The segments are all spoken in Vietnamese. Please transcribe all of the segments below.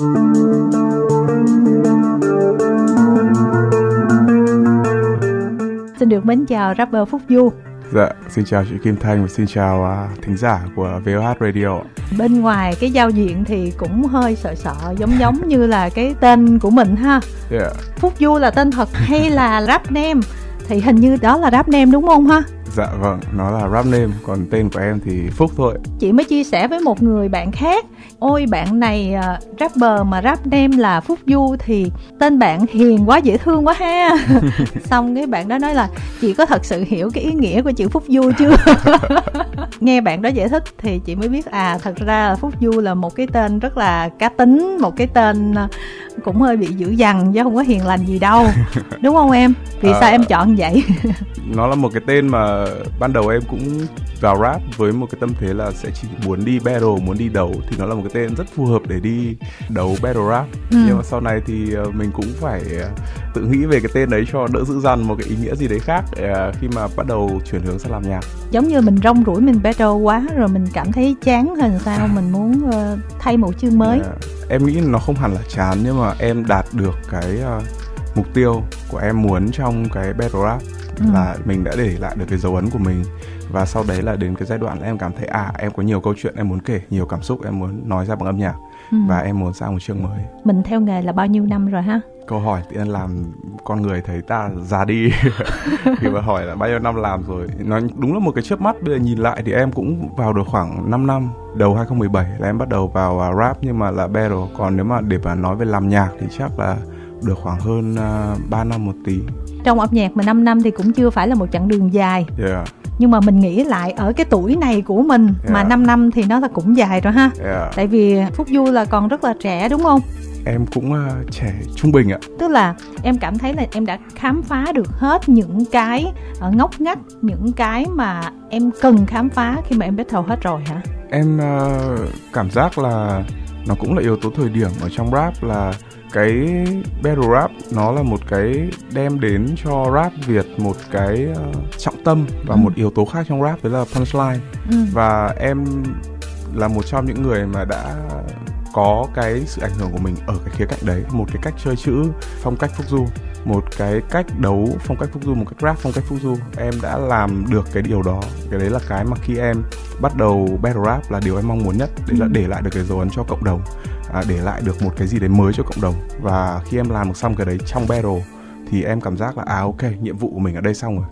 Xin được mến chào rapper Phúc Du Dạ, xin chào chị Kim Thanh và xin chào uh, thính giả của VOH Radio. Bên ngoài cái giao diện thì cũng hơi sợ sợ giống giống như là cái tên của mình ha. Yeah. Phúc Du là tên thật hay là rap name? Thì hình như đó là rap name đúng không ha? Dạ vâng, nó là rap name, còn tên của em thì Phúc thôi. Chị mới chia sẻ với một người bạn khác, ôi bạn này uh, rapper mà rap name là Phúc Du thì tên bạn hiền quá dễ thương quá ha. Xong cái bạn đó nói là chị có thật sự hiểu cái ý nghĩa của chữ Phúc Du chưa? Nghe bạn đó giải thích thì chị mới biết à thật ra là Phúc Du là một cái tên rất là cá tính, một cái tên ờ, cũng hơi bị dữ dằn chứ không có hiền lành gì đâu. Đúng không em? Vì à... sao em chọn vậy? nó là một cái tên mà ban đầu em cũng vào rap với một cái tâm thế là sẽ chỉ muốn đi battle muốn đi đấu thì nó là một cái tên rất phù hợp để đi đấu battle rap ừ. nhưng mà sau này thì ờ, mình cũng phải ờ, tự nghĩ về cái tên đấy cho đỡ dữ dằn một cái ý nghĩa gì đấy khác ờ, khi mà bắt đầu chuyển hướng sang làm nhạc giống như mình rong rủi mình battle quá rồi mình cảm thấy chán hình sao mình muốn thay một chương mới yeah. em nghĩ nó không hẳn là chán nhưng mà em đạt được cái mục tiêu của em muốn trong cái battle rap ừ. là mình đã để lại được cái dấu ấn của mình. Và sau đấy là đến cái giai đoạn là em cảm thấy à em có nhiều câu chuyện em muốn kể nhiều cảm xúc em muốn nói ra bằng âm nhạc. Ừ. và em muốn sang một chương mới. Mình theo nghề là bao nhiêu năm rồi ha? Câu hỏi thì làm con người thấy ta già đi. Khi mà hỏi là bao nhiêu năm làm rồi? Nó đúng là một cái chớp mắt. Bây giờ nhìn lại thì em cũng vào được khoảng 5 năm đầu 2017 là em bắt đầu vào uh, rap. Nhưng mà là battle. Còn nếu mà để mà nói về làm nhạc thì chắc là được khoảng hơn uh, à, 3 năm một tí trong âm nhạc mà 5 năm thì cũng chưa phải là một chặng đường dài yeah. nhưng mà mình nghĩ lại ở cái tuổi này của mình yeah. mà 5 năm thì nó là cũng dài rồi ha yeah. tại vì Phúc Du là còn rất là trẻ đúng không em cũng uh, trẻ trung bình ạ tức là em cảm thấy là em đã khám phá được hết những cái uh, ngóc ngách những cái mà em cần khám phá khi mà em battle hết rồi hả em uh, cảm giác là nó cũng là yếu tố thời điểm ở trong rap là cái battle rap nó là một cái đem đến cho rap Việt một cái uh, trọng tâm và ừ. một yếu tố khác trong rap đấy là punchline ừ. và em là một trong những người mà đã có cái sự ảnh hưởng của mình ở cái khía cạnh đấy một cái cách chơi chữ phong cách phúc du một cái cách đấu phong cách phúc du một cách rap phong cách phúc du em đã làm được cái điều đó cái đấy là cái mà khi em bắt đầu battle rap là điều em mong muốn nhất đấy là ừ. để lại được cái dấu ấn cho cộng đồng à, để lại được một cái gì đấy mới cho cộng đồng. Và khi em làm được xong cái đấy trong battle thì em cảm giác là à ok nhiệm vụ của mình ở đây xong rồi.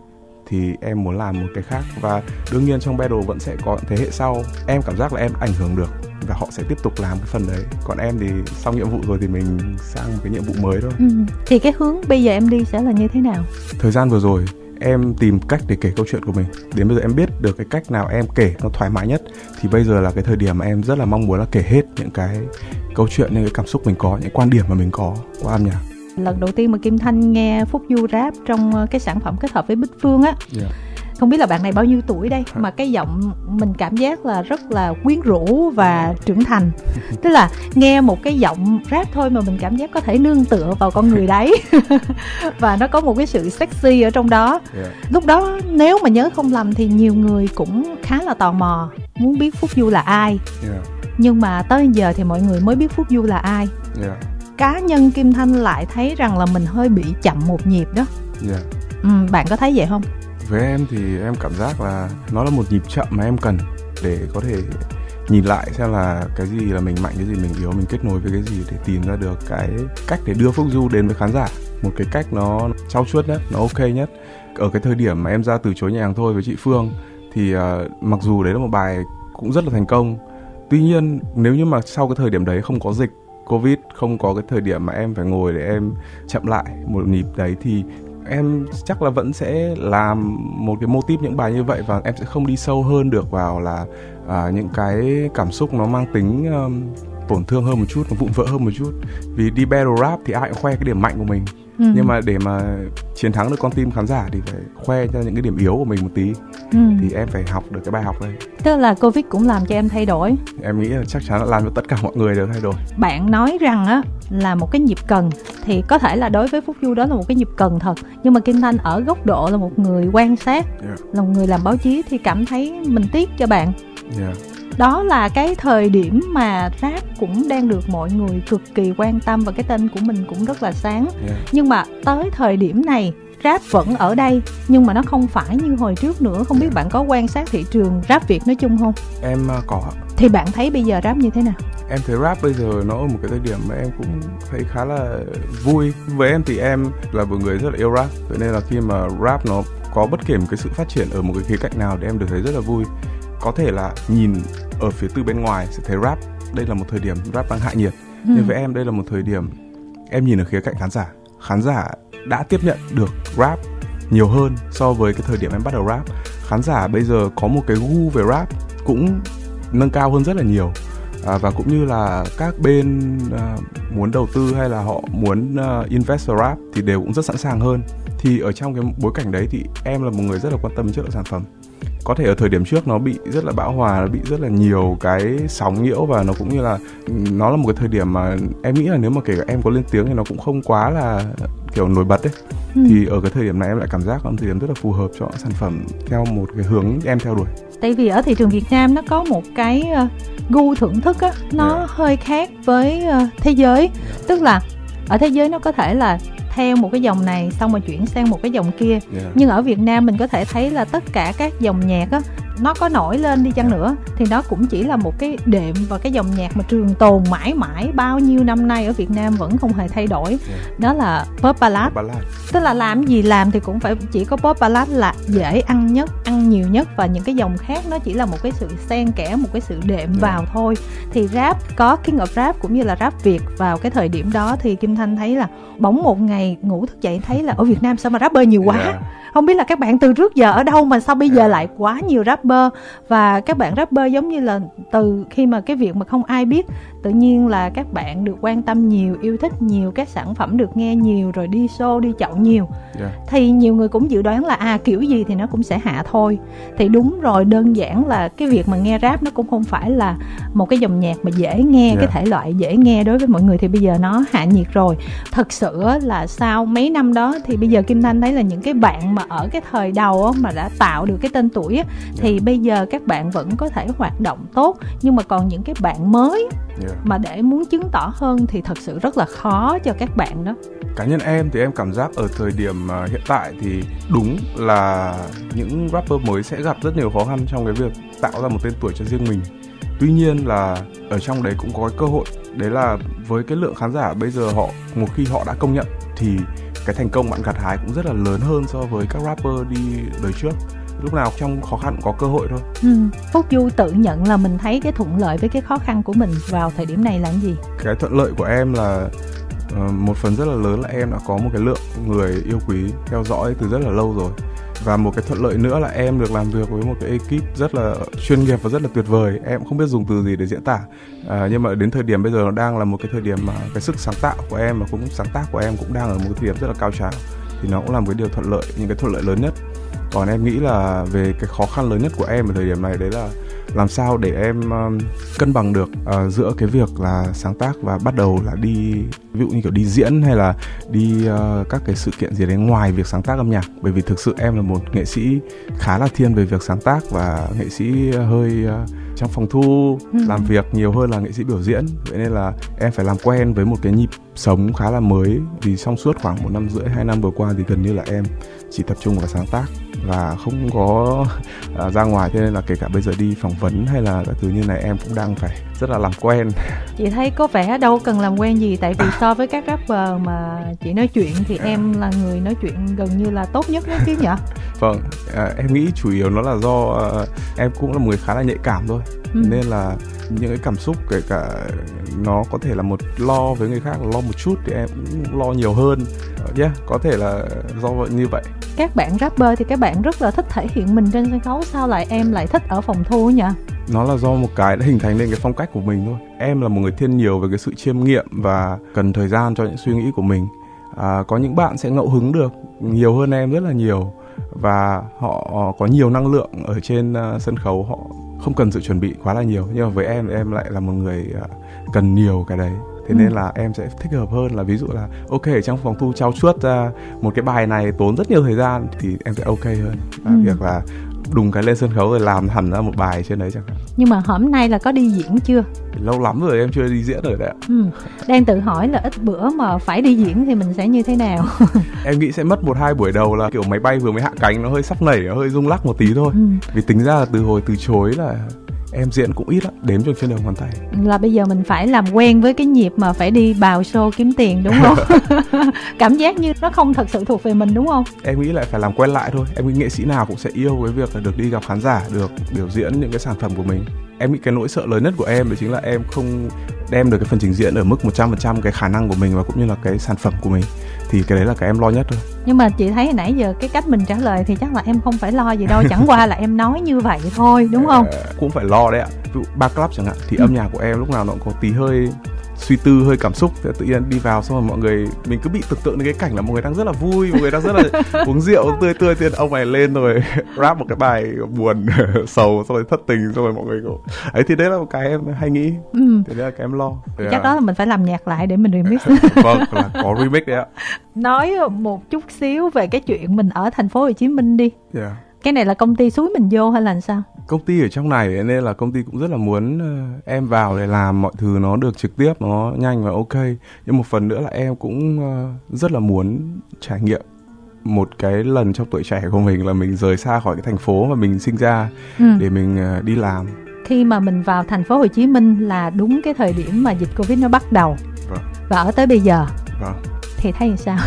Thì em muốn làm một cái khác. Và đương nhiên trong battle vẫn sẽ có thế hệ sau. Em cảm giác là em ảnh hưởng được và họ sẽ tiếp tục làm cái phần đấy. Còn em thì xong nhiệm vụ rồi thì mình sang một cái nhiệm vụ mới thôi. Ừ. thì cái hướng bây giờ em đi sẽ là như thế nào? Thời gian vừa rồi em tìm cách để kể câu chuyện của mình. Đến bây giờ em biết được cái cách nào em kể nó thoải mái nhất. Thì bây giờ là cái thời điểm mà em rất là mong muốn là kể hết những cái câu chuyện những cái cảm xúc mình có những quan điểm mà mình có. Qua âm nhạc. Lần đầu tiên mà kim thanh nghe phúc du rap trong ờ, cái sản phẩm kết hợp với bích phương á. Yeah không biết là bạn này bao nhiêu tuổi đây mà cái giọng mình cảm giác là rất là quyến rũ và trưởng thành tức là nghe một cái giọng rap thôi mà mình cảm giác có thể nương tựa vào con người đấy và nó có một cái sự sexy ở trong đó yeah. lúc đó nếu mà nhớ không lầm thì nhiều người cũng khá là tò mò muốn biết phúc du là ai yeah. nhưng mà tới giờ thì mọi người mới biết phúc du là ai yeah. cá nhân kim thanh lại thấy rằng là mình hơi bị chậm một nhịp đó yeah. ừ, bạn có thấy vậy không với em thì em cảm giác là nó là một nhịp chậm mà em cần để có thể nhìn lại xem là cái gì là mình mạnh cái gì mình yếu mình kết nối với cái gì để tìm ra được cái cách để đưa phúc du đến với khán giả. Một cái cách nó trau chuốt nhất nó ok nhất. Ở cái thời điểm mà em ra từ chối nhà hàng thôi với chị phương thì uh, mặc dù đấy là một bài cũng rất là thành công. Tuy nhiên nếu như mà sau cái thời điểm đấy không có dịch covid không có cái thời điểm mà em phải ngồi để em chậm lại một nhịp đấy thì em chắc là vẫn sẽ làm một cái mô típ những bài như vậy và em sẽ không đi sâu hơn được vào là à, những cái cảm xúc nó mang tính um, tổn thương hơn một chút nó vụn vỡ hơn một chút. Vì đi battle rap thì ai cũng khoe cái điểm mạnh của mình ừ. nhưng mà để mà chiến thắng được con tim khán giả thì phải khoe cho những cái điểm yếu của mình một tí. Ừ. thì em phải học được cái bài học đây tức là covid cũng làm cho em thay đổi. Em nghĩ là chắc chắn là làm cho tất cả mọi người đều thay đổi. Bạn nói rằng á là một cái nhịp cần thì có thể là đối với phúc du đó là một cái nhịp cần thật. Nhưng mà kim thanh ở góc độ là một người quan sát yeah. là một người làm báo chí thì cảm thấy mình tiếc cho bạn. Yeah đó là cái thời điểm mà rap cũng đang được mọi người cực kỳ quan tâm và cái tên của mình cũng rất là sáng. Yeah. nhưng mà tới thời điểm này rap vẫn ở đây nhưng mà nó không phải như hồi trước nữa. Không biết bạn có quan sát thị trường rap việt nói chung không? Em uh, có thì bạn thấy bây giờ rap như thế nào? Em thấy rap bây giờ nó ở một cái thời điểm mà em cũng thấy khá là vui. Với em thì em là một người rất là yêu rap. Vậy nên là khi mà rap nó có bất kể một cái sự phát triển ở một cái khía cạnh nào thì em được thấy rất là vui có thể là nhìn ở phía từ bên ngoài sẽ thấy rap. Đây là một thời điểm rap đang hạ nhiệt. Ừ. nhưng với em đây là một thời điểm em nhìn ở khía cạnh khán giả. Khán giả đã tiếp nhận được rap nhiều hơn so với cái thời điểm em bắt đầu rap. Khán giả bây giờ có một cái gu về rap cũng nâng cao hơn rất là nhiều. À, và cũng như là các bên uh, muốn đầu tư hay là họ muốn uh, invest vào rap thì đều cũng rất sẵn sàng hơn. Thì ở trong cái bối cảnh đấy thì em là một người rất là quan tâm chất lượng sản phẩm có thể ở thời điểm trước nó bị rất là bão hòa nó bị rất là nhiều cái sóng nhiễu và nó cũng như là nó là một cái thời điểm mà em nghĩ là nếu mà kể cả em có lên tiếng thì nó cũng không quá là kiểu nổi bật đấy ừ. thì ở cái thời điểm này em lại cảm giác là một thời điểm rất là phù hợp cho sản phẩm theo một cái hướng em theo đuổi tại vì ở thị trường Việt Nam nó có một cái uh, gu thưởng thức á nó yeah. hơi khác với uh, thế giới yeah. tức là ở thế giới nó có thể là theo một cái dòng này xong rồi chuyển sang một cái dòng kia yeah. nhưng ở Việt Nam mình có thể thấy là tất cả các dòng nhạc á nó có nổi lên đi chăng nữa thì nó cũng chỉ là một cái đệm và cái dòng nhạc mà trường tồn mãi mãi bao nhiêu năm nay ở Việt Nam vẫn không hề thay đổi. Đó là pop ballad. ballad. Tức là làm gì làm thì cũng phải chỉ có pop ballad là dễ ăn nhất ăn nhiều nhất và những cái dòng khác nó chỉ là một cái sự xen kẽ một cái sự đệm vào thôi. Thì rap có King of Rap cũng như là rap Việt vào cái thời điểm đó thì Kim Thanh thấy là bỗng một ngày ngủ thức dậy thấy là ở Việt Nam sao mà rapper nhiều quá. Yeah không biết là các bạn từ trước giờ ở đâu mà sao bây giờ à. lại quá nhiều rapper và các bạn rapper giống như là từ khi mà cái việc mà không ai biết tự nhiên là các bạn được quan tâm nhiều yêu thích nhiều các sản phẩm được nghe nhiều rồi đi show đi chậu nhiều yeah. Dạ. thì nhiều người cũng dự đoán là à kiểu gì thì nó cũng sẽ hạ thôi thì đúng rồi đơn giản là cái việc mà nghe rap nó cũng không phải là một cái dòng nhạc mà dễ nghe yeah. cái dạ. thể loại dễ nghe đối với mọi người thì bây giờ nó hạ nhiệt rồi thật sự là sau mấy năm đó thì bây giờ kim thanh thấy là những cái bạn mà ở cái thời đầu mà đã tạo được cái tên tuổi thì. Dạ. bây giờ các bạn vẫn có thể hoạt động tốt nhưng mà còn những cái bạn mới yeah. mà để muốn chứng tỏ hơn thì thật sự rất là khó cho các bạn đó. Cá nhân em thì em cảm giác ở thời điểm à, hiện tại thì đúng là những rapper mới sẽ gặp rất nhiều khó khăn trong cái việc tạo ra một tên tuổi cho riêng mình. Tuy nhiên là ở trong đấy cũng có cái cơ hội. Đấy là với cái lượng khán giả bây giờ họ, một khi họ đã công nhận thì cái thành công bạn gặt hái cũng rất là lớn hơn so với các rapper đi đời trước lúc nào trong khó khăn cũng có cơ hội thôi. Ừ. phúc du tự nhận là mình thấy cái thuận lợi với cái khó khăn của mình vào thời điểm này là cái gì? Cái thuận lợi của em là uh, một phần rất là lớn là em đã có một cái lượng người yêu quý theo dõi từ rất là lâu rồi. Và một cái thuận lợi nữa là em được làm việc với một cái ekip rất là chuyên nghiệp và rất là tuyệt vời. Em không biết dùng từ gì để diễn tả. À, nhưng mà đến thời điểm bây giờ nó đang là một cái thời điểm mà cái sức sáng tạo của em và cũng sáng tác của em cũng đang ở một cái thời điểm rất là cao trào. Thì nó cũng là một cái điều thuận lợi những cái thuận lợi lớn nhất còn em nghĩ là về cái khó khăn lớn nhất của em ở thời điểm này đấy là làm sao để em um, cân bằng được uh, giữa cái việc là sáng tác và bắt đầu là đi ví dụ như kiểu đi diễn hay là đi uh, các cái sự kiện gì đấy ngoài việc sáng tác âm nhạc bởi vì thực sự em là một nghệ sĩ khá là thiên về việc sáng tác và nghệ sĩ hơi uh, trong phòng thu ừ. làm việc nhiều hơn là nghệ sĩ biểu diễn vậy nên là em phải làm quen với một cái nhịp sống khá là mới. Vì trong suốt khoảng một năm rưỡi hai năm vừa qua thì gần như là em chỉ tập trung vào sáng tác và không có uh, ra ngoài. Thế nên là kể cả bây giờ đi phỏng vấn hay là các thứ như này em cũng đang phải rất là làm quen. Chị thấy có vẻ đâu cần làm quen gì. Tại vì so với các rapper mà chị nói chuyện thì em là người nói chuyện gần như là tốt nhất đó chứ nhở? Vâng à, em nghĩ chủ yếu nó là do uh, em cũng là một người khá là nhạy cảm thôi. Ừ. nên là những cái cảm xúc kể cả nó có thể là một lo với người khác lo một chút thì em cũng lo nhiều hơn. Nhé yeah, có thể là do như vậy. Các bạn rapper thì các bạn rất là thích thể hiện mình trên sân khấu sao lại em lại thích ở phòng thu nhỉ? Nó là do một cái đã hình thành nên cái phong cách của mình thôi. Em là một người thiên nhiều về cái sự chiêm nghiệm và cần thời gian cho những suy nghĩ của mình. À, có những bạn sẽ ngẫu hứng được nhiều hơn em rất là nhiều và họ có nhiều năng lượng ở trên uh, sân khấu họ không cần sự chuẩn bị quá là nhiều nhưng mà với em em lại là một người uh, cần nhiều cái đấy thế ừ. nên là em sẽ thích hợp hơn là ví dụ là ok trong phòng thu trao chuốt ra một cái bài này tốn rất nhiều thời gian thì em sẽ ok hơn và ừ. việc là đùng cái lên sân khấu rồi làm hẳn ra một bài trên đấy chẳng hạn nhưng mà hôm nay là có đi diễn chưa lâu lắm rồi em chưa đi diễn rồi đấy ạ ừ. đang tự hỏi là ít bữa mà phải đi diễn thì mình sẽ như thế nào em nghĩ sẽ mất một hai buổi đầu là kiểu máy bay vừa mới hạ cánh nó hơi sắp nảy nó hơi rung lắc một tí thôi ừ. vì tính ra là từ hồi từ chối là em diễn cũng ít lắm đếm trong trên đầu ngón tay. Là bây giờ mình phải làm quen với cái nhịp mà phải đi bào show kiếm tiền đúng không? Cảm giác như nó không thật sự thuộc về mình đúng không? Em nghĩ lại phải làm quen lại thôi. Em nghĩ nghệ sĩ nào cũng sẽ yêu cái việc là được đi gặp khán giả được biểu diễn những cái sản phẩm của mình. Em nghĩ cái nỗi sợ lớn nhất của em đó chính là em không đem được cái phần trình diễn ở mức 100% cái khả năng của mình và cũng như là cái sản phẩm của mình thì cái đấy là cái em lo nhất thôi. Nhưng mà chị thấy nãy giờ cái cách mình trả lời thì chắc là em không phải lo gì đâu chẳng qua là em nói như vậy thôi đúng không? À, cũng phải lo đấy ạ. Ví dụ ba club chẳng hạn thì ừ. âm nhạc của em lúc nào nó cũng có tí hơi suy tư hơi cảm xúc thì tự nhiên đi vào xong rồi mọi người mình cứ bị tưởng tượng đến cái cảnh là mọi người đang rất là vui mọi người đang rất là uống rượu tươi tươi tiên ông này lên rồi rap một cái bài buồn sầu xong rồi thất tình xong rồi mọi người cũng ấy thì đấy là một cái em hay nghĩ. Ừ. thì đấy là cái em lo. Thì chắc à... đó là mình phải làm nhạc lại để mình remix. Vâng là có remix đấy ạ. Nói một chút xíu về cái chuyện mình ở thành phố Hồ Chí Minh đi. Yeah cái này là công ty suối mình vô hay là sao công ty ở trong này nên là công ty cũng rất là muốn ờ, em vào để làm mọi thứ nó được trực tiếp nó nhanh và ok nhưng một phần nữa là em cũng ờ, rất là muốn trải nghiệm một cái lần trong tuổi trẻ của mình là mình rời xa khỏi cái thành phố mà mình sinh ra ừ. để mình ờ, đi làm khi mà mình vào thành phố Hồ Chí Minh là đúng cái thời điểm mà dịch Covid nó bắt đầu vâng. và ở tới bây giờ vâng. Thì thấy sao?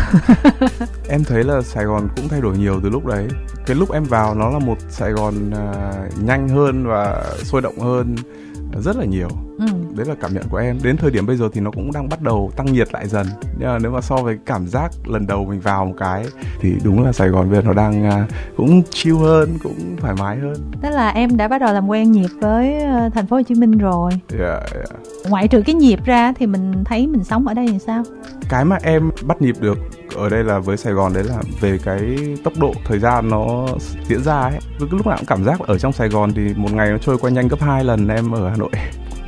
Em thấy là Sài Gòn cũng thay đổi nhiều từ lúc đấy. Cái lúc em vào nó là một Sài Gòn uh, nhanh hơn và sôi động hơn rất là nhiều ừ. đấy là cảm nhận của em đến thời điểm bây giờ thì nó cũng đang bắt đầu tăng nhiệt lại dần nhưng mà nếu mà so với cảm giác lần đầu mình vào một cái thì đúng là Sài Gòn bây giờ nó đang uh, cũng chill hơn cũng thoải mái hơn tức là em đã bắt đầu làm quen nhịp với uh, thành phố Hồ Chí Minh rồi yeah, yeah. ngoại trừ cái nhịp ra thì mình thấy mình sống ở đây thì sao cái mà em bắt nhịp được ở đây là với Sài Gòn đấy là về cái tốc độ thời gian nó diễn ra ấy. Cứ lúc nào cũng cảm giác ở trong Sài Gòn thì một ngày nó trôi qua nhanh gấp hai lần em ở Hà Nội.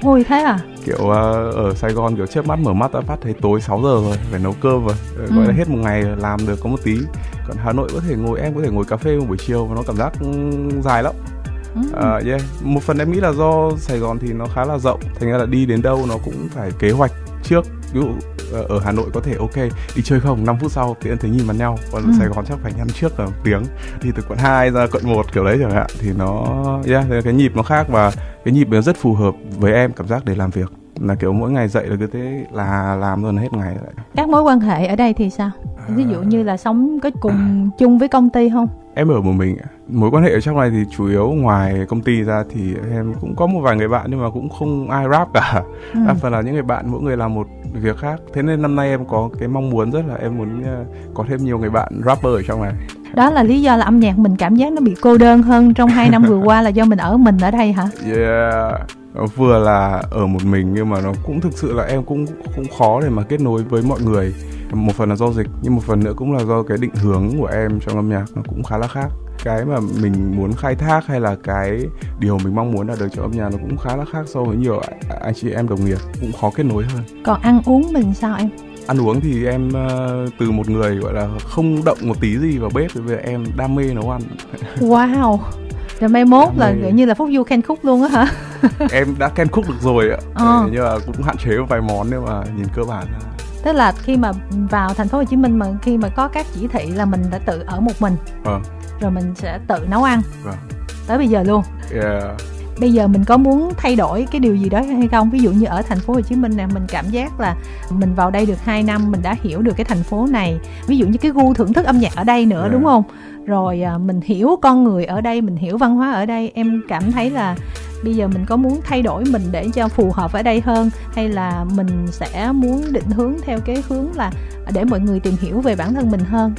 Ôi thế à? Kiểu uh, ở Sài Gòn kiểu chớp mắt mở mắt đã phát thấy tối 6 giờ rồi, phải nấu cơm rồi. Ừ. Gọi là hết một ngày làm được có một tí. Còn Hà Nội có thể ngồi em có thể ngồi cà phê một buổi chiều và nó cảm giác dài lắm. Uh, yeah. Một phần em nghĩ là do Sài Gòn thì nó khá là rộng, thành ra là đi đến đâu nó cũng phải kế hoạch trước ví dụ ờ, ở Hà Nội có thể ok đi chơi không 5 phút sau thì anh thấy nhìn mặt nhau còn ừ. Sài Gòn chắc phải nhắn trước là một tiếng đi từ quận 2 ra quận 1 kiểu đấy chẳng hạn thì nó yeah, cái nhịp nó khác và cái nhịp nó rất phù hợp với em cảm giác để làm việc. Là kiểu mỗi ngày dậy là cứ thế là làm luôn hết ngày lại các mối quan hệ ở đây thì sao? Ví dụ như là sống có cùng chung với công ty không? Em ở một mình mối quan hệ ở trong này thì chủ yếu ngoài công ty ra thì em cũng có một vài người bạn nhưng mà cũng không ai rap cả. Ừ. đa phần là những người bạn mỗi người làm một việc khác. Thế nên năm nay em có cái mong muốn rất là em muốn ờ, có thêm nhiều người bạn rapper ở trong này đó là lý do là âm nhạc mình cảm giác nó bị cô đơn hơn trong hai năm vừa qua là do mình ở mình ở đây hả? Yeah vừa là ở một mình nhưng mà nó cũng thực sự là em cũng cũng khó để mà kết nối với mọi người. Một phần là do dịch nhưng một phần nữa cũng là do cái định hướng của em trong âm nhạc nó cũng khá là khác. Cái mà mình muốn khai thác hay là cái điều mình mong muốn đạt được trong âm nhạc nó cũng khá là khác so với nhiều anh chị em đồng nghiệp cũng khó kết nối hơn. Còn ăn uống mình sao em ăn uống thì em uh, từ một người gọi là không động một tí gì vào bếp vì em đam mê nấu ăn wow rồi mai mốt đam là mê. như là phúc du khen khúc luôn á hả em đã khen khúc được rồi ạ ờ. nhưng mà cũng hạn chế vài món nhưng mà nhìn cơ bản là tức là khi mà vào thành phố Hồ Chí Minh mà khi mà có các chỉ thị là mình đã tự ở một mình vâng. rồi mình sẽ tự nấu ăn vâng. tới bây giờ luôn yeah. Bây giờ mình có muốn thay đổi cái điều gì đó hay không? Ví dụ như ở thành phố Hồ Chí Minh này mình cảm giác là mình vào đây được 2 năm mình đã hiểu được cái thành phố này. Ví dụ như cái gu thưởng thức âm nhạc ở đây nữa yeah. đúng không? Rồi à, mình hiểu con người ở đây mình hiểu văn hóa ở đây. Em cảm thấy là bây giờ mình có muốn thay đổi mình để cho phù hợp ở đây hơn hay là mình sẽ muốn định hướng theo cái hướng là để mọi người tìm hiểu về bản thân mình hơn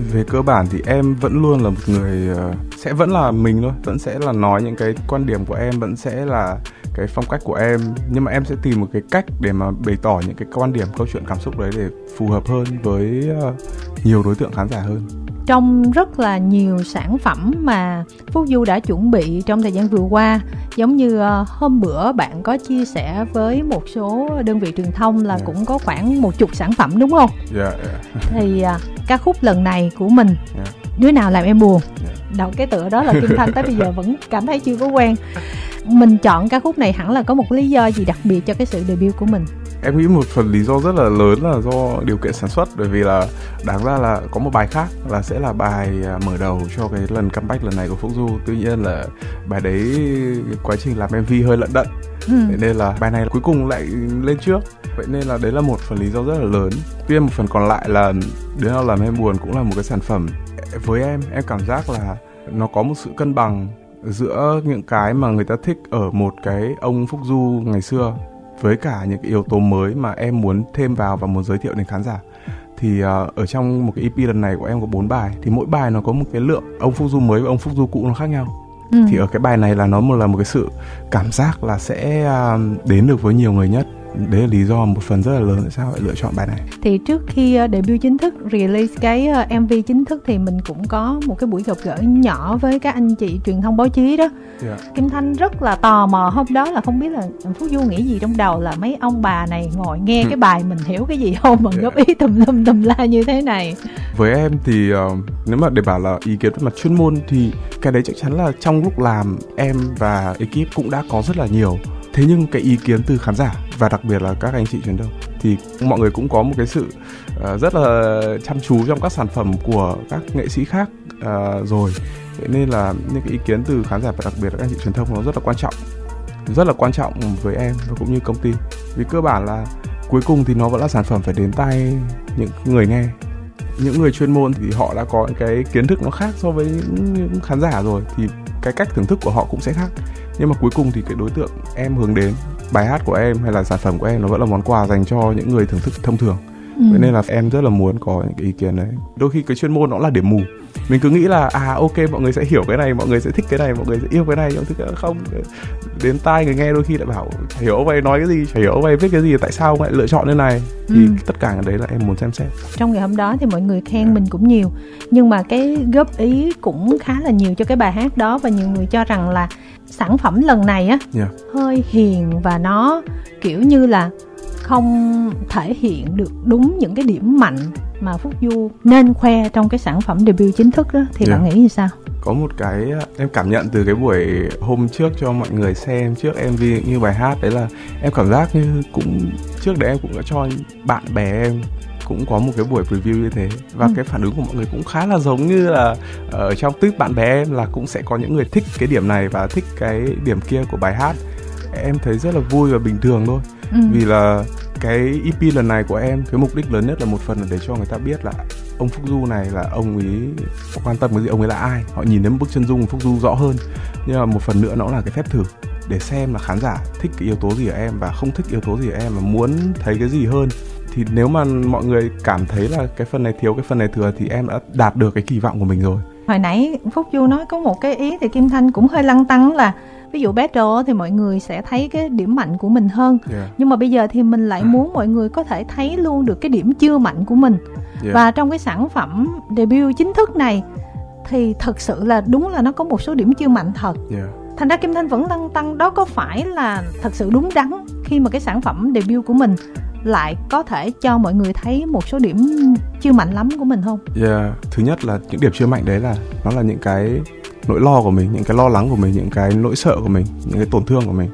về cơ bản thì em vẫn luôn là một người ờ, sẽ vẫn là mình thôi, vẫn sẽ là nói những cái quan điểm của em, vẫn sẽ là cái phong cách của em. Nhưng mà em sẽ tìm một cái cách để mà bày tỏ những cái quan điểm, câu chuyện cảm xúc đấy để phù hợp hơn với ờ, nhiều đối tượng khán giả hơn trong rất là nhiều sản phẩm mà Phúc Du đã chuẩn bị trong thời gian vừa qua giống như uh, hôm bữa bạn có chia sẻ với một số đơn vị truyền thông là yeah. cũng có khoảng một chục sản phẩm đúng không? Yeah, yeah. thì uh, ca khúc lần này của mình yeah. đứa nào làm em buồn? Yeah đọc cái tựa đó là kim thanh tới bây giờ vẫn cảm thấy chưa có quen mình chọn ca khúc này hẳn là có một lý do gì đặc biệt cho cái sự debut của mình em nghĩ một phần lý do rất là lớn là do điều kiện sản xuất bởi vì là đáng ra là có một bài khác là sẽ là bài à, mở đầu cho cái lần comeback lần này của Phúc Du. Tuy nhiên là bài đấy quá trình làm MV hơi lận đận. Ừ. nên là bài này cuối cùng lại lên trước. Vậy nên là đấy là một phần lý do rất là lớn. Tuy nhiên một phần còn lại là đứa nào làm em buồn cũng là một cái sản phẩm. Với em em cảm giác là nó có một sự cân bằng giữa những cái mà người ta thích ở một cái ông Phúc Du ngày xưa với cả những cái yếu tố mới mà em muốn thêm vào và muốn giới thiệu đến khán giả. Thì uh, ở trong một cái EP lần này của em có bốn bài thì mỗi bài nó có một cái lượng ông Phúc Du mới và ông Phúc Du cũ nó khác nhau. Ừ. thì ở cái bài này là nó một là một cái sự cảm giác là sẽ uh, đến được với nhiều người nhất đấy là lý do một phần rất là lớn tại sao lại lựa chọn bài này thì trước khi ờ, debut chính thức release cái ờ, mv chính thức thì mình cũng có một cái buổi gặp gỡ nhỏ với các anh chị truyền thông báo chí đó yeah. Dạ. kim thanh rất là tò mò hôm đó là không biết là phú du nghĩ gì trong đầu là mấy ông bà này ngồi nghe cái bài mình hiểu cái gì không mà yeah. góp ý tùm lum tùm la như thế này với em thì uh, nếu mà để bảo là ý kiến về mặt chuyên môn thì cái đấy chắc chắn là trong lúc làm em và ekip cũng đã có rất là nhiều thế nhưng cái ý kiến từ khán giả và đặc biệt là các anh chị truyền thông thì mọi người cũng có một cái sự uh, rất là chăm chú trong các sản phẩm của các nghệ sĩ khác uh, rồi. Thế nên là những cái ý kiến từ khán giả và đặc biệt là các anh chị truyền thông nó rất là quan trọng rất là quan trọng với em và cũng như công ty. Vì cơ bản là cuối cùng thì nó vẫn là sản phẩm phải đến tay những người nghe. Những người chuyên môn thì họ đã có cái kiến thức nó khác so với những, những khán giả rồi thì cái cách thưởng thức của họ cũng sẽ khác nhưng mà cuối cùng thì cái đối tượng em hướng đến bài hát của em hay là sản phẩm của em nó vẫn là món quà dành cho những người thưởng thức thông thường. Ừ. vậy nên là em rất là muốn có những cái ý kiến đấy. Đôi khi cái chuyên môn nó là điểm mù. Mình cứ nghĩ là à ok mọi người sẽ hiểu cái này mọi người sẽ thích cái này mọi người sẽ yêu cái này nhưng thực không đến tai người nghe đôi khi lại bảo hiểu ông ấy nói cái gì hiểu ông ấy viết cái gì tại sao lại lựa chọn như này? Thì ừ. tất cả cái đấy là em muốn xem xét. Trong ngày hôm đó thì mọi người khen mình cũng nhiều. Nhưng mà cái góp ý cũng khá là nhiều cho cái bài hát đó và nhiều người cho rằng là sản phẩm lần này á yeah. hơi hiền và nó kiểu như là không thể hiện được đúng những cái điểm mạnh mà Phúc Du nên khoe trong cái sản phẩm debut chính thức đó thì yeah. bạn nghĩ như sao? Có một cái em cảm nhận từ cái buổi hôm trước cho mọi người xem trước MV như bài hát đấy là em cảm giác như cũng trước đấy em cũng đã cho bạn bè em cũng có một cái buổi review như thế. Và ừ. cái phản ứng của mọi người cũng khá là giống như là ở trong tuyết bạn bè em là cũng sẽ có những người thích cái điểm này và thích cái điểm kia của bài hát. Em thấy rất là vui và bình thường thôi. Ừ. vì là cái EP lần này của em cái mục đích lớn nhất là một phần là để cho người ta biết là ông Phúc Du này là ông ấy quan tâm cái gì ông ấy là ai. Họ nhìn đến bức chân dung Phúc Du rõ hơn. Nhưng mà một phần nữa nó là cái phép thử để xem là khán giả thích cái yếu tố gì ở em và không thích yếu tố gì ở em và muốn thấy cái gì hơn thì nếu mà mọi người cảm thấy là cái phần này thiếu cái phần này thừa thì em đã đạt được cái kỳ vọng của mình rồi hồi nãy phúc du nói có một cái ý thì kim thanh cũng hơi lăng tăng là ví dụ battle thì mọi người sẽ thấy cái điểm mạnh của mình hơn yeah. nhưng mà bây giờ thì mình lại muốn mọi người có thể thấy luôn được cái điểm chưa mạnh của mình yeah. và trong cái sản phẩm debut chính thức này thì thật sự là đúng là nó có một số điểm chưa mạnh thật yeah. thành ra kim thanh vẫn lăng tăng đó có phải là thật sự đúng đắn khi mà cái sản phẩm debut của mình lại có thể cho mọi người thấy một số điểm chưa mạnh lắm của mình không? Yeah, thứ nhất là những điểm chưa mạnh đấy là nó là những cái nỗi lo của mình, những cái lo lắng của mình, những cái nỗi sợ của mình, những cái tổn thương của mình.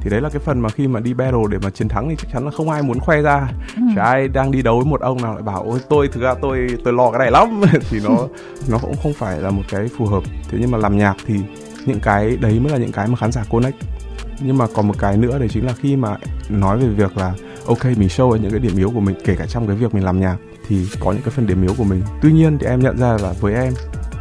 Thì đấy là cái phần mà khi mà đi battle để mà chiến thắng thì chắc chắn là không ai muốn khoe ra. Ừ. chả ai đang đi đấu với một ông nào lại bảo ôi tôi thực ra tôi tôi lo cái này lắm. Thì nó nó cũng không phải là một cái phù hợp. Thế nhưng mà làm nhạc thì những cái đấy mới là những cái mà khán giả connect. Nhưng mà còn một cái nữa đấy chính là khi mà nói về việc là ok mình show những cái điểm yếu của mình kể cả trong cái việc mình làm nhạc thì có những cái phần điểm yếu của mình. Tuy nhiên thì em nhận ra là với em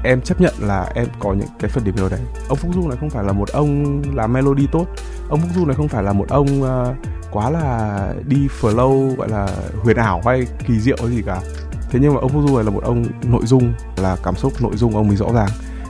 em chấp nhận là em có những cái phần điểm yếu đấy. Ông phúc du này không phải là một ông làm melody tốt. Ông phúc du này không phải là một ông uh, quá là đi flow gọi là huyền ảo hay kỳ diệu hay gì cả. Thế nhưng mà ông phúc du này là một ông nội dung là cảm xúc nội dung ông ấy rõ ràng.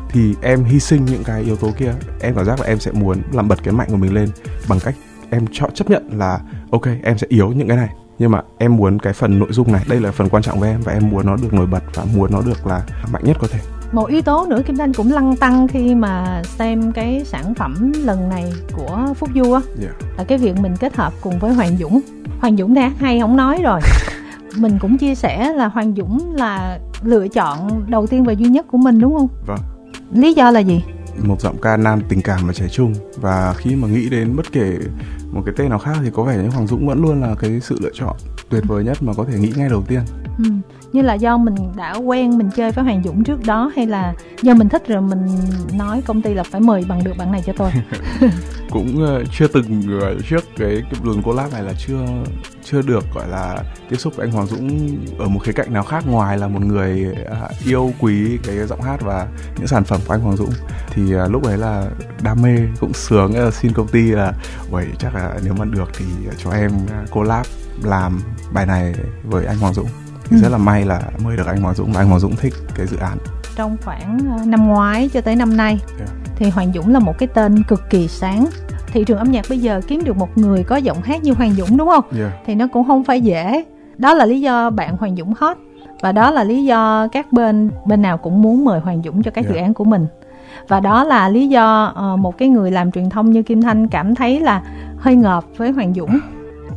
Thì em hy sinh những cái yếu tố kia em cảm giác là em sẽ muốn làm bật cái mạnh của mình lên bằng cách em chọn chấp nhận là ok em sẽ yếu những cái này. Nhưng mà em muốn cái phần nội dung này. Đây là phần quan trọng với em và em muốn nó được nổi bật và muốn nó được là mạnh nhất có thể. Một yếu tố nữa kim thanh cũng lăng tăng khi mà xem cái sản phẩm lần này của phúc du á. Yeah. là cái việc mình kết hợp cùng với hoàng dũng. Hoàng dũng hát hay không nói rồi. Mình cũng chia sẻ là hoàng dũng là lựa chọn đầu tiên và duy nhất của mình đúng không? Vâng. Lý do là gì một giọng ca nam tình cảm và trẻ trung và khi mà nghĩ đến bất kể một cái tên nào khác thì có vẻ như Hoàng Dũng vẫn luôn là cái sự lựa chọn tuyệt vời nhất mà có thể nghĩ ngay đầu tiên. Ừ. Như là do mình đã quen mình chơi với Hoàng Dũng trước đó hay là do mình thích rồi mình nói công ty là phải mời bằng được bạn này cho tôi. cũng uh, chưa từng uh, trước cái cái lần collab này là chưa chưa được gọi là tiếp xúc với anh Hoàng Dũng ở một khía cạnh nào khác ngoài là một người uh, yêu quý cái giọng hát và những sản phẩm của anh Hoàng Dũng thì uh, lúc đấy là đam mê cũng sướng uh, xin công ty là vậy chắc là nếu mà được thì cho em collab làm bài này với anh Hoàng Dũng thì ừ. rất là may là mời được anh Hoàng Dũng và anh Hoàng Dũng thích cái dự án trong khoảng năm ngoái cho tới năm nay yeah. Thì Hoàng Dũng là một cái tên cực kỳ sáng thị trường âm nhạc bây giờ kiếm được một người có giọng hát như Hoàng Dũng đúng không? Yeah. Thì nó cũng không phải dễ. Đó là lý do bạn Hoàng Dũng hot và đó là lý do các bên bên nào cũng muốn mời Hoàng Dũng cho các yeah. dự án của mình. Và đó là lý do uh, một cái người làm truyền thông như Kim Thanh cảm thấy là hơi ngợp với Hoàng Dũng.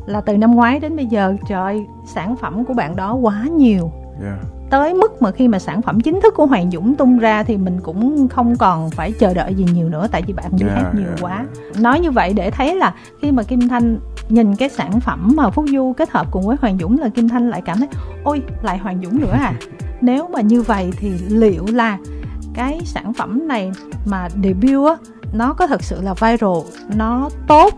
Là từ năm ngoái đến bây giờ trời sản phẩm của bạn đó quá nhiều. Yeah tới mức mà khi mà sản phẩm chính thức của Hoàng Dũng tung ra thì mình cũng không còn phải chờ đợi gì nhiều nữa tại vì bạn đi yeah, hát nhiều yeah, quá. nói như vậy để thấy là khi mà Kim Thanh nhìn cái sản phẩm mà Phúc Du kết hợp cùng với Hoàng Dũng là Kim Thanh lại cảm thấy ôi lại Hoàng Dũng nữa à. Nếu mà như vậy thì liệu là cái sản phẩm này mà debut á nó có thật sự là viral nó tốt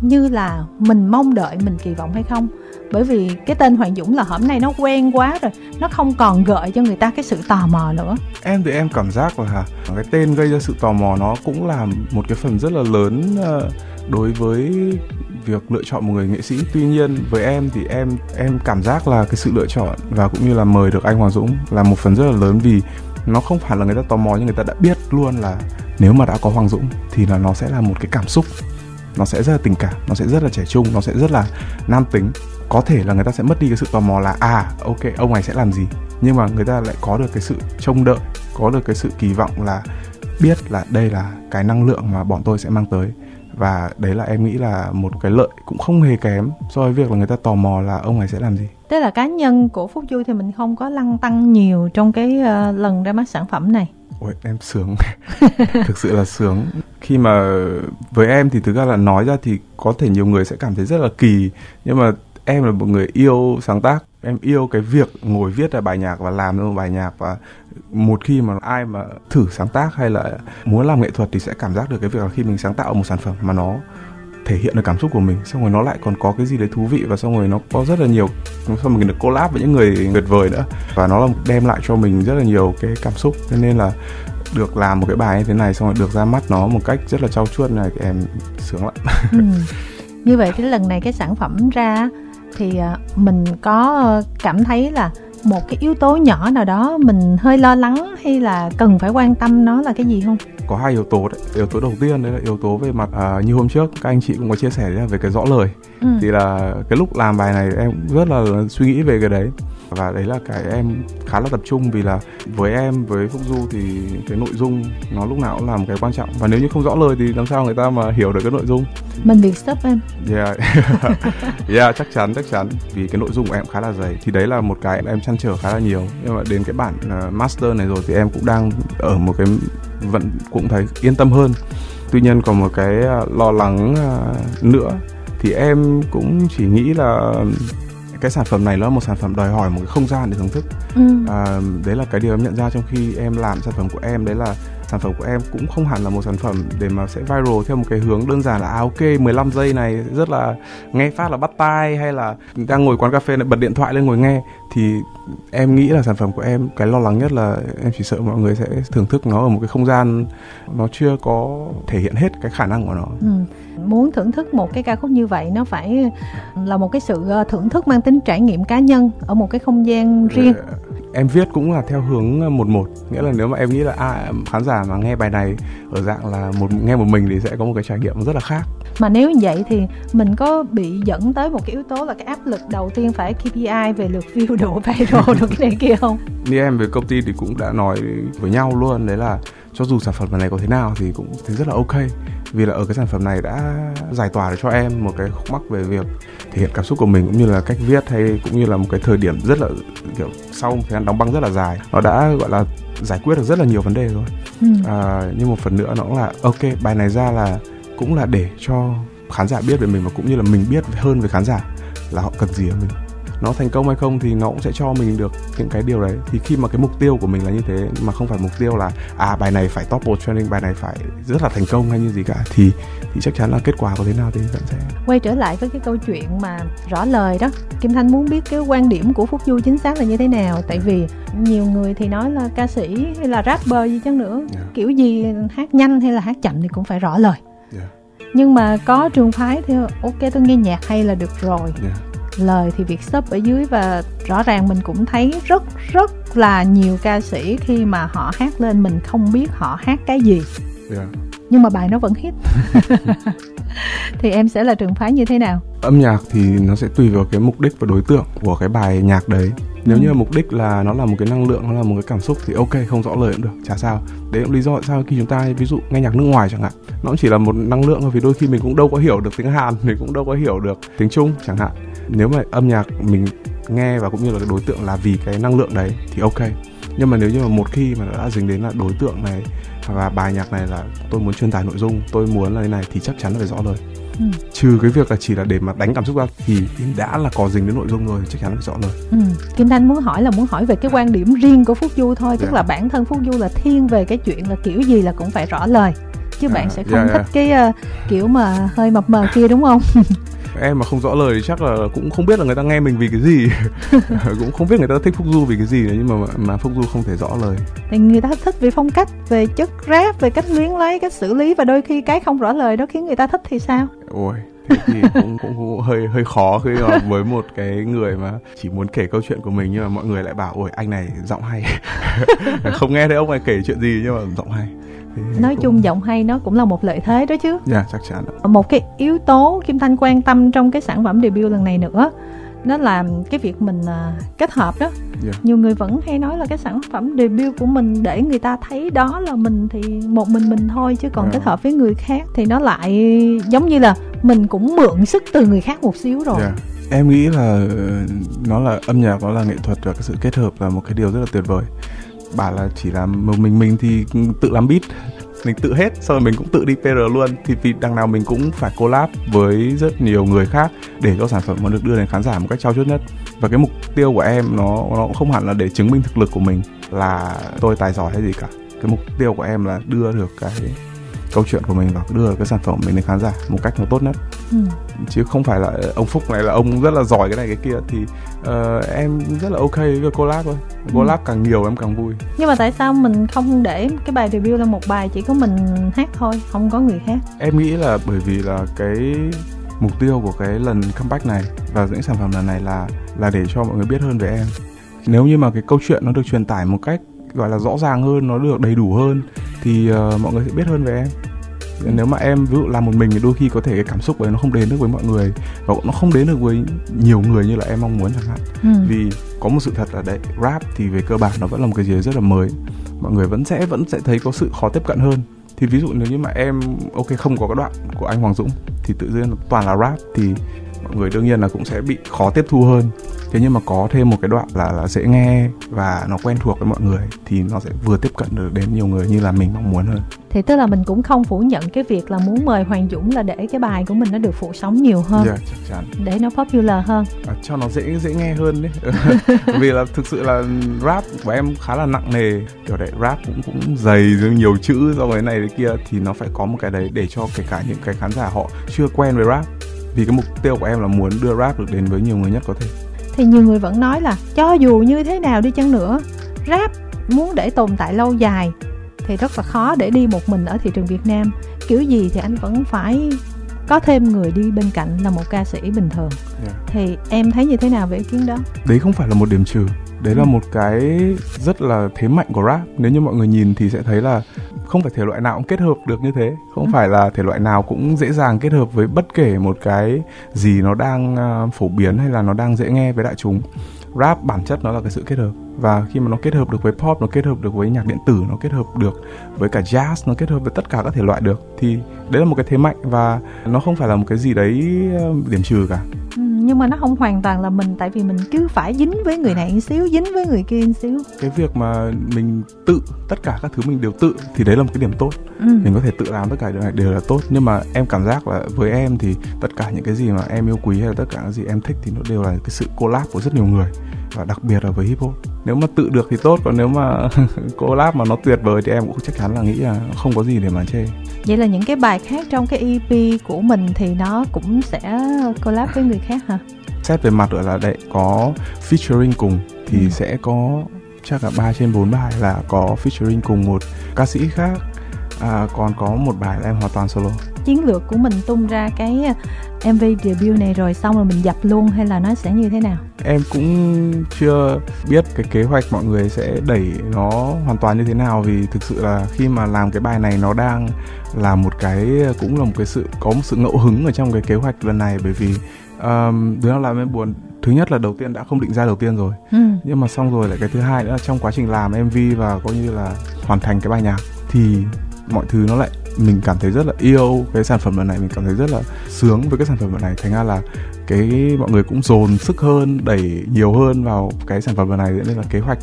như là mình mong đợi mình kỳ vọng hay không bởi vì cái tên Hoàng Dũng là hôm nay nó quen quá rồi, nó không còn gợi cho người ta cái sự tò mò nữa. Em thì em cảm giác là cái tên gây ra sự tò mò nó cũng là một cái phần rất là lớn ờ, đối với việc lựa chọn một người nghệ sĩ. Tuy nhiên với em thì em em cảm giác là cái sự lựa chọn và cũng như là mời được anh Hoàng Dũng là một phần rất là lớn vì nó không phải là người ta tò mò nhưng người ta đã biết luôn là nếu mà đã có Hoàng Dũng thì là nó sẽ là một cái cảm xúc. Nó sẽ rất là tình cảm, nó sẽ rất là trẻ trung, nó sẽ rất là nam tính có thể là người ta sẽ mất đi cái sự tò mò là à ok ông này sẽ làm gì? Nhưng mà người ta lại có được cái sự trông đợi có được cái sự kỳ vọng là biết là đây là cái năng lượng mà bọn tôi sẽ mang tới. Và đấy là em nghĩ là một cái lợi cũng không hề kém so với việc là người ta tò mò là ông này sẽ làm gì. Tức là cá nhân của phúc du thì mình không có lăng tăng nhiều trong cái uh, lần ra mắt sản phẩm này. Ôi em sướng. Thực sự là sướng. Khi mà với em thì thực ra là nói ra thì có thể nhiều người sẽ cảm thấy rất là kỳ. Nhưng mà em là một người yêu sáng tác. Em yêu cái việc ngồi viết ra bài nhạc và làm ra một bài nhạc và một khi mà ai mà thử sáng tác hay là muốn làm nghệ thuật thì sẽ cảm giác được cái việc là khi mình sáng tạo một sản phẩm mà nó thể hiện được cảm xúc của mình, xong rồi nó lại còn có cái gì đấy thú vị và xong rồi nó có rất là nhiều, xong mình được collab với những người tuyệt vời nữa. Và nó là đem lại cho mình rất là nhiều cái cảm xúc. Cho nên là được làm một cái bài như thế này xong rồi được ra mắt nó một cách rất là trau chuốt này thì em sướng lắm. Ừ. như vậy cái lần này cái sản phẩm ra thì à, mình có cảm thấy là một cái yếu tố nhỏ nào đó mình hơi lo lắng hay là cần phải quan tâm nó là cái gì không? Có hai yếu tố đấy. Yếu tố đầu tiên đấy là yếu tố về mặt à, như hôm trước các anh chị cũng có chia sẻ đấy là về cái rõ lời. Ừ. thì là cái lúc làm bài này em rất là suy nghĩ về cái đấy và đấy là cái em khá là tập trung vì là với em với phúc du thì cái nội dung nó lúc nào cũng là một cái quan trọng. Và nếu như không rõ lời thì làm sao người ta mà hiểu được cái nội dung? Mình bị stop em. Yeah. Yeah chắc chắn chắc chắn. Vì cái nội dung của em khá là dày. Thì đấy là một cái em chăn trở khá là nhiều. Nhưng mà đến cái bản uh, master này rồi thì em cũng đang ở một cái vẫn cũng thấy yên tâm hơn. Tuy nhiên còn một cái uh, lo lắng uh, nữa thì em cũng chỉ nghĩ là cái sản phẩm này nó là một sản phẩm đòi hỏi một cái không gian để thưởng thức ừ. à, đấy là cái điều em nhận ra trong khi em làm sản phẩm của em đấy là sản phẩm của em cũng không hẳn là một sản phẩm để mà sẽ viral theo một cái hướng đơn giản là à ok 15 giây này rất là nghe phát là bắt tai hay là đang ngồi quán cà phê lại bật điện thoại lên ngồi nghe thì em nghĩ là sản phẩm của em cái lo lắng nhất là em chỉ sợ mọi người sẽ thưởng thức nó ở một cái không gian nó chưa có thể hiện hết cái khả năng của nó. Ừ muốn thưởng thức một cái ca khúc như vậy nó phải là một cái sự ờ, thưởng thức mang tính trải nghiệm cá nhân ở một cái không gian riêng em viết cũng là theo hướng ờ, một một. Nghĩa là nếu mà em nghĩ là à, khán giả mà nghe bài này ở dạng là một nghe một mình thì sẽ có một cái trải nghiệm rất là khác. Mà nếu như vậy thì mình có bị dẫn tới một cái yếu tố là cái áp lực đầu tiên phải KPI về lượt view độ viral được cái này kia không? Như em về công ty thì cũng đã nói với nhau luôn đấy là cho dù sản phẩm này có thế nào thì cũng thấy rất là ok. Vì là ở cái sản phẩm này đã giải tỏa được cho em một cái khúc mắc về việc thể hiện cảm xúc của mình cũng như là cách viết hay cũng như là một cái thời điểm rất là kiểu sau thời gian đóng băng rất là dài nó đã gọi là giải quyết được rất là nhiều vấn đề rồi. Ừ. à, nhưng một phần nữa nó cũng là ok bài này ra là cũng là để cho khán giả biết về mình và cũng như là mình biết hơn về khán giả là họ cần gì ở mình nó thành công hay không thì nó cũng sẽ cho mình được những cái điều đấy. Thì khi mà cái mục tiêu của mình là như thế mà không phải mục tiêu là à bài này phải top một trending bài này phải rất là thành công hay như gì cả thì thì chắc chắn là kết quả có thế nào thì vẫn sẽ quay trở lại với cái câu chuyện mà rõ lời đó. Kim thanh muốn biết cái quan điểm của phúc du chính xác là như thế nào? Tại vì nhiều người thì nói là ca sĩ hay là rapper gì chăng nữa yeah. kiểu gì hát nhanh hay là hát chậm thì cũng phải rõ lời. Yeah. nhưng mà có trường phái thì ok tôi nghe nhạc hay là được rồi. Yeah lời thì việc stop ở dưới và rõ ràng mình cũng thấy rất rất là nhiều ca sĩ khi mà họ hát lên mình không biết họ hát cái gì. Yeah. nhưng mà bài nó vẫn hit. Thì em sẽ là trường phái như thế nào? Âm nhạc thì nó sẽ tùy vào cái mục đích và đối tượng của cái bài nhạc đấy. Nếu ừ. như mục đích là nó là một cái năng lượng nó là một cái cảm xúc thì ok không rõ lời cũng được chả sao. Đấy cũng lý do tại sao khi chúng ta ví dụ nghe nhạc nước ngoài chẳng hạn nó cũng chỉ là một năng lượng thôi vì đôi khi mình cũng đâu có hiểu được tiếng hàn mình cũng đâu có hiểu được tiếng trung chẳng hạn nếu mà âm nhạc mình nghe và cũng như là cái đối tượng là vì cái năng lượng đấy thì ok nhưng mà nếu như mà một khi mà đã dính đến là đối tượng này và bài nhạc này là tôi muốn truyền tải nội dung tôi muốn là thế này thì chắc chắn là phải rõ lời ừ. trừ cái việc là chỉ là để mà đánh cảm xúc ra thì đã là có dính đến nội dung rồi chắc chắn là phải rõ lời ừ. kim thanh muốn hỏi là muốn hỏi về cái quan điểm riêng của phúc du thôi yeah. tức dạ. là bản thân phúc du là thiên về cái chuyện là kiểu gì là cũng phải rõ lời chứ yeah. bạn dạ, sẽ không yeah, dạ, thích yeah. cái uh, kiểu mà hơi mập mờ kia đúng không em mà không rõ lời thì chắc là cũng không biết là người ta nghe mình vì cái gì. Cũng không biết người ta thích phúc du vì cái gì nữa nhưng mà mà phúc du không thể rõ lời. Thì người ta thích về phong cách về chất rap về cách luyến lấy cách xử lý và đôi khi cái không rõ lời đó khiến người ta thích thì sao? Ôi thế thì cũng, cũng cũng hơi hơi khó khi mà với một cái người mà chỉ muốn kể câu chuyện của mình nhưng mà mọi người lại bảo ôi anh này giọng hay. Không nghe thấy ông này kể chuyện gì nhưng mà giọng hay nói chung giọng hay nó cũng là một lợi thế đó chứ. Dạ yeah, chắc chắn một cái yếu tố kim thanh quan tâm trong cái sản phẩm debut lần này nữa nó là cái việc mình uh, kết hợp đó. Yeah. nhiều người vẫn hay nói là cái sản phẩm debut của mình để người ta thấy đó là mình thì một mình mình thôi chứ còn yeah. kết hợp với người khác thì nó lại giống như là mình cũng mượn sức từ người khác một xíu rồi. Yeah em nghĩ là nó là âm nhạc nó là nghệ thuật và cái sự kết hợp là một cái điều rất là tuyệt vời bảo là chỉ làm một mình mình thì tự làm beat. Mình tự hết sau rồi mình cũng tự đi PR luôn. Thì vì đằng nào mình cũng phải collab với rất nhiều người khác để cho sản phẩm nó được đưa đến khán giả một cách trao chuốt nhất. Và cái mục tiêu của em nó nó cũng không hẳn là để chứng minh thực lực của mình, là tôi tài giỏi hay gì cả. Cái mục tiêu của em là đưa được cái câu chuyện của mình và đưa cái sản phẩm mình đến khán giả một cách nó tốt nhất. Ừ. chứ không phải là ông phúc này là ông rất là giỏi cái này cái kia thì uh, em rất là ok với collab thôi. Ừ. collab càng nhiều em càng vui. Nhưng mà tại sao mình không để cái bài review là một bài chỉ có mình hát thôi không có người khác? Em nghĩ là bởi vì là cái mục tiêu của cái lần comeback này và những sản phẩm lần này là là để cho mọi người biết hơn về em. Nếu như mà cái câu chuyện nó được truyền tải một cách gọi là rõ ràng hơn nó được đầy đủ hơn thì uh, mọi người sẽ biết hơn về em. Nếu mà em ví dụ làm một mình thì đôi khi có thể cái cảm xúc ấy nó không đến được với mọi người và nó không đến được với nhiều người như là em mong muốn chẳng hạn. Ừ. vì có một sự thật là đấy rap thì về cơ bản nó vẫn là một cái gì rất là mới. Mọi người vẫn sẽ vẫn sẽ thấy có sự khó tiếp cận hơn. Thì ví dụ nếu như mà em ok không có cái đoạn của anh Hoàng Dũng thì tự nhiên toàn là rap thì mọi người đương nhiên là cũng sẽ bị khó tiếp thu hơn thế nhưng mà có thêm một cái đoạn là là dễ nghe và nó quen thuộc với mọi người thì nó sẽ vừa tiếp cận được đến nhiều người như là mình mong muốn hơn. Thì tức là mình cũng không phủ nhận cái việc là muốn mời Hoàng Dũng là để cái bài của mình nó được phủ sóng nhiều hơn. Yeah, dạ, chắc chắn. để nó popular hơn. À, cho nó dễ dễ nghe hơn đấy. Vì là thực sự là rap của em khá là nặng nề. Kiểu đấy rap cũng cũng dày nhiều chữ do cái này cái kia thì nó phải có một cái đấy để cho kể cả những cái khán giả họ chưa quen với rap. Vì cái mục tiêu của em là muốn đưa rap được đến với nhiều người nhất có thể thì nhiều người vẫn nói là cho dù như thế nào đi chăng nữa rap muốn để tồn tại lâu dài thì rất là khó để đi một mình ở thị trường Việt Nam. Kiểu gì thì anh vẫn phải có thêm người đi bên cạnh là một ca sĩ bình thường. Yeah. thì em thấy như thế nào về ý kiến đó? Đấy không phải là một điểm trừ đấy là một cái rất là thế mạnh của rap. Nếu như mọi người nhìn thì sẽ thấy là không phải thể loại nào cũng kết hợp được như thế. Không ừ. phải là thể loại nào cũng dễ dàng kết hợp với bất kể một cái gì nó đang uh, phổ biến hay là nó đang dễ nghe với đại chúng. Rap bản chất nó là cái sự kết hợp. Và khi mà nó kết hợp được với pop nó kết hợp được với nhạc điện tử nó kết hợp được với cả jazz nó kết hợp với tất cả các thể loại được thì đấy là một cái thế mạnh. Và nó không phải là một cái gì đấy điểm trừ cả nhưng mà nó không hoàn toàn là mình tại vì mình cứ phải dính với người này một xíu dính với người kia một xíu. Cái việc mà mình tự tất cả các thứ mình đều tự thì đấy là một cái điểm tốt. Ừ. mình có thể tự làm tất cả điều này đều là tốt. Nhưng mà em cảm giác là với em thì tất cả những cái gì mà em yêu quý hay là tất cả những gì em thích thì nó đều là cái sự collab của rất nhiều người. Và đặc biệt là với hip hop. Nếu mà tự được thì tốt còn nếu mà collab mà nó tuyệt vời thì em cũng chắc chắn là nghĩ là không có gì để mà chê vậy là những cái bài khác trong cái EP của mình thì nó cũng sẽ collab với người khác hả xét về mặt gọi là đệ có featuring cùng thì ừ. sẽ có chắc là 3 trên 4 bài là có featuring cùng một ca sĩ khác à, còn có một bài là em hoàn toàn solo chiến lược của mình tung ra cái à, MV debut này rồi xong rồi mình dập luôn hay là nó sẽ như thế nào? Em cũng chưa biết cái kế hoạch mọi người sẽ đẩy nó hoàn toàn như thế nào vì thực sự là khi mà làm cái bài này nó đang là một cái cũng là một cái sự có một sự ngẫu hứng ở trong cái kế hoạch lần này. Bởi vì um, đứa nào làm em buồn thứ nhất là đầu tiên đã không định ra đầu tiên rồi. Ừ. nhưng mà xong rồi lại cái thứ hai nữa là trong quá trình làm mv và coi như là hoàn thành cái bài nhạc thì mọi thứ nó lại mình cảm thấy rất là yêu cái sản phẩm lần này mình cảm thấy rất là sướng với cái sản phẩm lần này. Thành ra là cái mọi người cũng dồn sức hơn đẩy nhiều hơn vào cái sản phẩm lần này. Nên là kế hoạch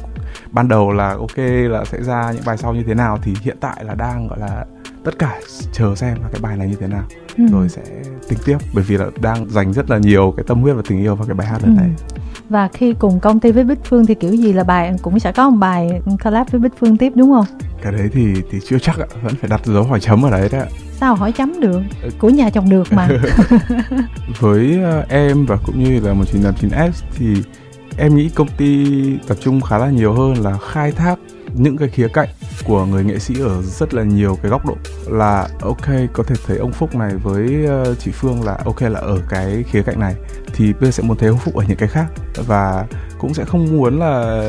ban đầu là ok là sẽ ra những bài sau như thế nào thì hiện tại là đang gọi là tất cả chờ xem là cái bài này như thế nào ừ. rồi sẽ tính tiếp bởi vì là đang dành rất là nhiều cái tâm huyết và tình yêu vào cái bài hát lần ừ. này và khi cùng công ty với Bích Phương thì kiểu gì là bài cũng sẽ có một bài collab với Bích Phương tiếp đúng không? Cái đấy thì thì chưa chắc ạ, vẫn phải đặt dấu hỏi chấm ở đấy đấy ạ. Sao hỏi chấm được? Ừ. Của nhà chồng được mà. với uh, em và cũng như là một 1989S thì em nghĩ công ty tập trung khá là nhiều hơn là khai thác những cái khía cạnh của người nghệ sĩ ở rất là nhiều cái góc độ. Là, ok, có thể thấy ông Phúc này với ờ, chị Phương là, ok, là ở cái khía cạnh này, thì bây giờ sẽ muốn thấy ông Phúc ở những cái khác. Và cũng sẽ không muốn là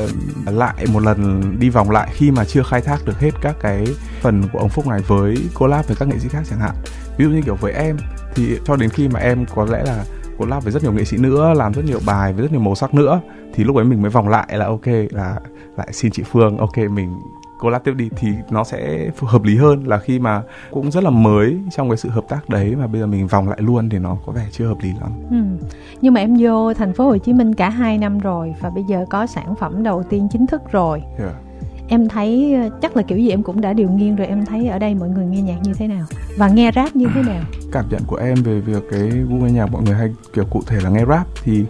lại một lần đi vòng lại khi mà chưa khai thác được hết các cái phần của ông Phúc này với collab với các nghệ sĩ khác chẳng hạn. Ví dụ như kiểu với em, thì cho đến khi mà em có lẽ là collab với rất nhiều nghệ sĩ nữa làm rất nhiều bài với rất nhiều màu sắc nữa thì lúc ấy mình mới vòng lại là ok là lại xin chị Phương ok mình collab tiếp đi thì nó sẽ hợp lý hơn là khi mà cũng rất là mới trong cái sự hợp tác đấy mà bây giờ mình vòng lại luôn thì nó có vẻ chưa hợp lý lắm. Ừ. Nhưng mà em vô thành phố Hồ Chí Minh cả hai năm rồi và bây giờ có sản phẩm đầu tiên chính thức rồi. Yeah. Em thấy chắc là kiểu gì em cũng đã điều nghiên rồi em thấy ở đây mọi người nghe nhạc như thế nào và nghe rap như thế nào? Cảm nhận của em về việc cái gu nghe nhạc mọi người hay kiểu cụ thể là nghe rap thì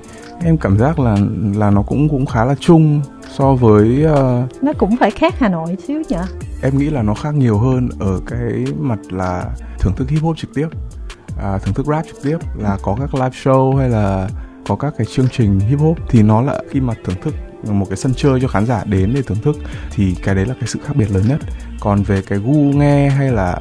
em cảm giác là là nó cũng cũng khá là chung so với uh, nó cũng phải khác Hà Nội xíu nhỉ em nghĩ là nó khác nhiều hơn ở cái mặt là thưởng thức hip hop trực tiếp à, thưởng thức rap trực tiếp là có các live show hay là có các cái chương trình hip hop thì nó là khi mà thưởng thức một cái sân chơi cho khán giả đến để thưởng thức thì cái đấy là cái sự khác biệt lớn nhất. Còn về cái gu nghe hay là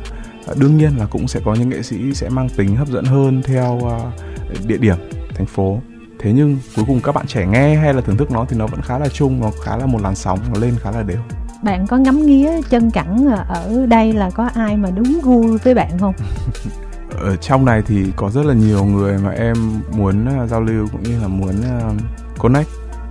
đương nhiên là cũng sẽ có những nghệ sĩ sẽ mang tính hấp dẫn hơn theo uh, địa điểm thành phố. Thế nhưng cuối cùng các bạn trẻ nghe hay là thưởng thức nó thì nó vẫn khá là chung nó khá là một làn sóng nó lên khá là đều. Bạn có ngắm nghía chân cẳng ở đây là có ai mà đúng gu với bạn không? Ở trong này thì có rất là nhiều người mà em muốn uh, giao lưu cũng như là muốn connect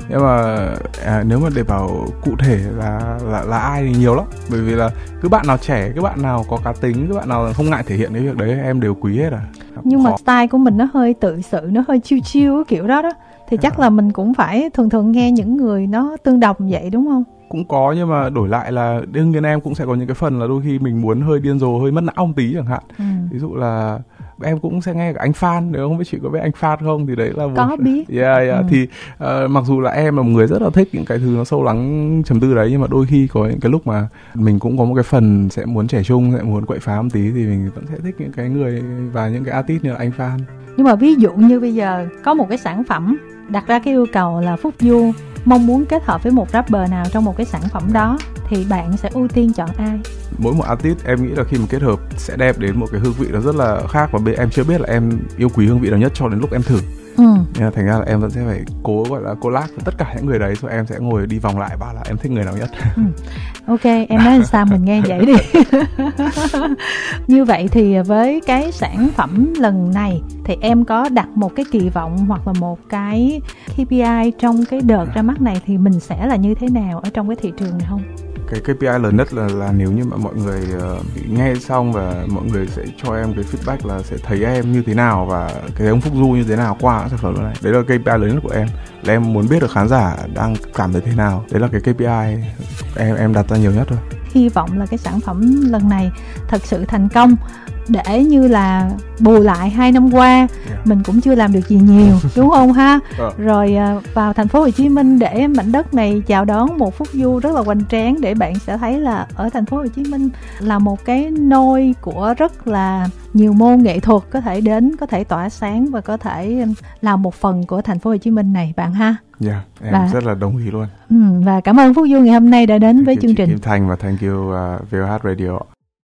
nhưng mà à, nếu mà để bảo cụ thể là là là ai thì nhiều lắm. Bởi vì là cứ bạn nào trẻ cứ bạn nào có cá tính cứ bạn nào không ngại thể hiện cái việc đấy em đều quý hết à nhưng Khó. mà style của mình nó hơi tự sự nó hơi chiêu chiêu kiểu đó đó. Thì chắc là mình cũng phải thường thường nghe những người nó tương đồng vậy đúng không? Cũng có nhưng mà đổi lại là đương nhiên em cũng sẽ có những cái phần là đôi khi mình muốn hơi điên rồ hơi mất não một tí chẳng hạn. Ừ. ví dụ là em cũng sẽ nghe cả anh Phan nếu không biết chị có biết anh Phan không thì đấy là một... có biết yeah, yeah. Ừ. thì uh, mặc dù là em là một người rất là thích những cái thứ nó sâu lắng trầm tư đấy nhưng mà đôi khi có những cái lúc mà mình cũng có một cái phần sẽ muốn trẻ trung sẽ muốn quậy phá một tí thì mình vẫn sẽ thích những cái người và những cái artist như là anh Phan nhưng mà ví dụ như bây giờ có một cái sản phẩm đặt ra cái yêu cầu là Phúc Du mong muốn kết hợp với một rapper nào trong một cái sản phẩm đó thì bạn sẽ ưu tiên chọn ai? Mỗi một artist em nghĩ là khi mà kết hợp sẽ đem đến một cái hương vị nó rất là khác và em chưa biết là em yêu quý hương vị nào nhất cho đến lúc em thử ừ. nên là thành ra là em vẫn sẽ phải cố gọi là collab với tất cả những người đấy rồi em sẽ ngồi đi vòng lại bảo là em thích người nào nhất ừ. ok em nói sao mình nghe vậy đi như vậy thì với cái sản phẩm lần này thì em có đặt một cái kỳ vọng hoặc là một cái KPI trong cái đợt ra mắt này thì mình sẽ là như thế nào ở trong cái thị trường này không cái KPI lớn nhất là là nếu như mà mọi người uh, nghe xong và mọi người sẽ cho em cái feedback là sẽ thấy em như thế nào và cái ông Phúc Du như thế nào qua sản phẩm này. Đấy là KPI lớn nhất của em em muốn biết được khán giả đang cảm thấy thế nào đấy là cái KPI em em đặt ra nhiều nhất thôi hy vọng là cái sản phẩm lần này thật sự thành công để như là bù lại hai năm qua yeah. Dạ. mình cũng chưa làm được gì nhiều đúng không ha uh. rồi à, vào thành phố Hồ Chí Minh để mảnh đất này chào đón một phút du rất là hoành tráng để bạn sẽ thấy là ở thành phố Hồ Chí Minh là một cái nôi của rất là nhiều môn nghệ thuật có thể đến có thể tỏa sáng và có thể làm một phần của thành phố Hồ Chí Minh này bạn ha Dạ, yeah, em và, rất là đồng ý luôn. Ừ, và cảm ơn Phúc Du ngày hôm nay đã đến thank với chương trình. Kim Thành và thank you uh, VOH Radio.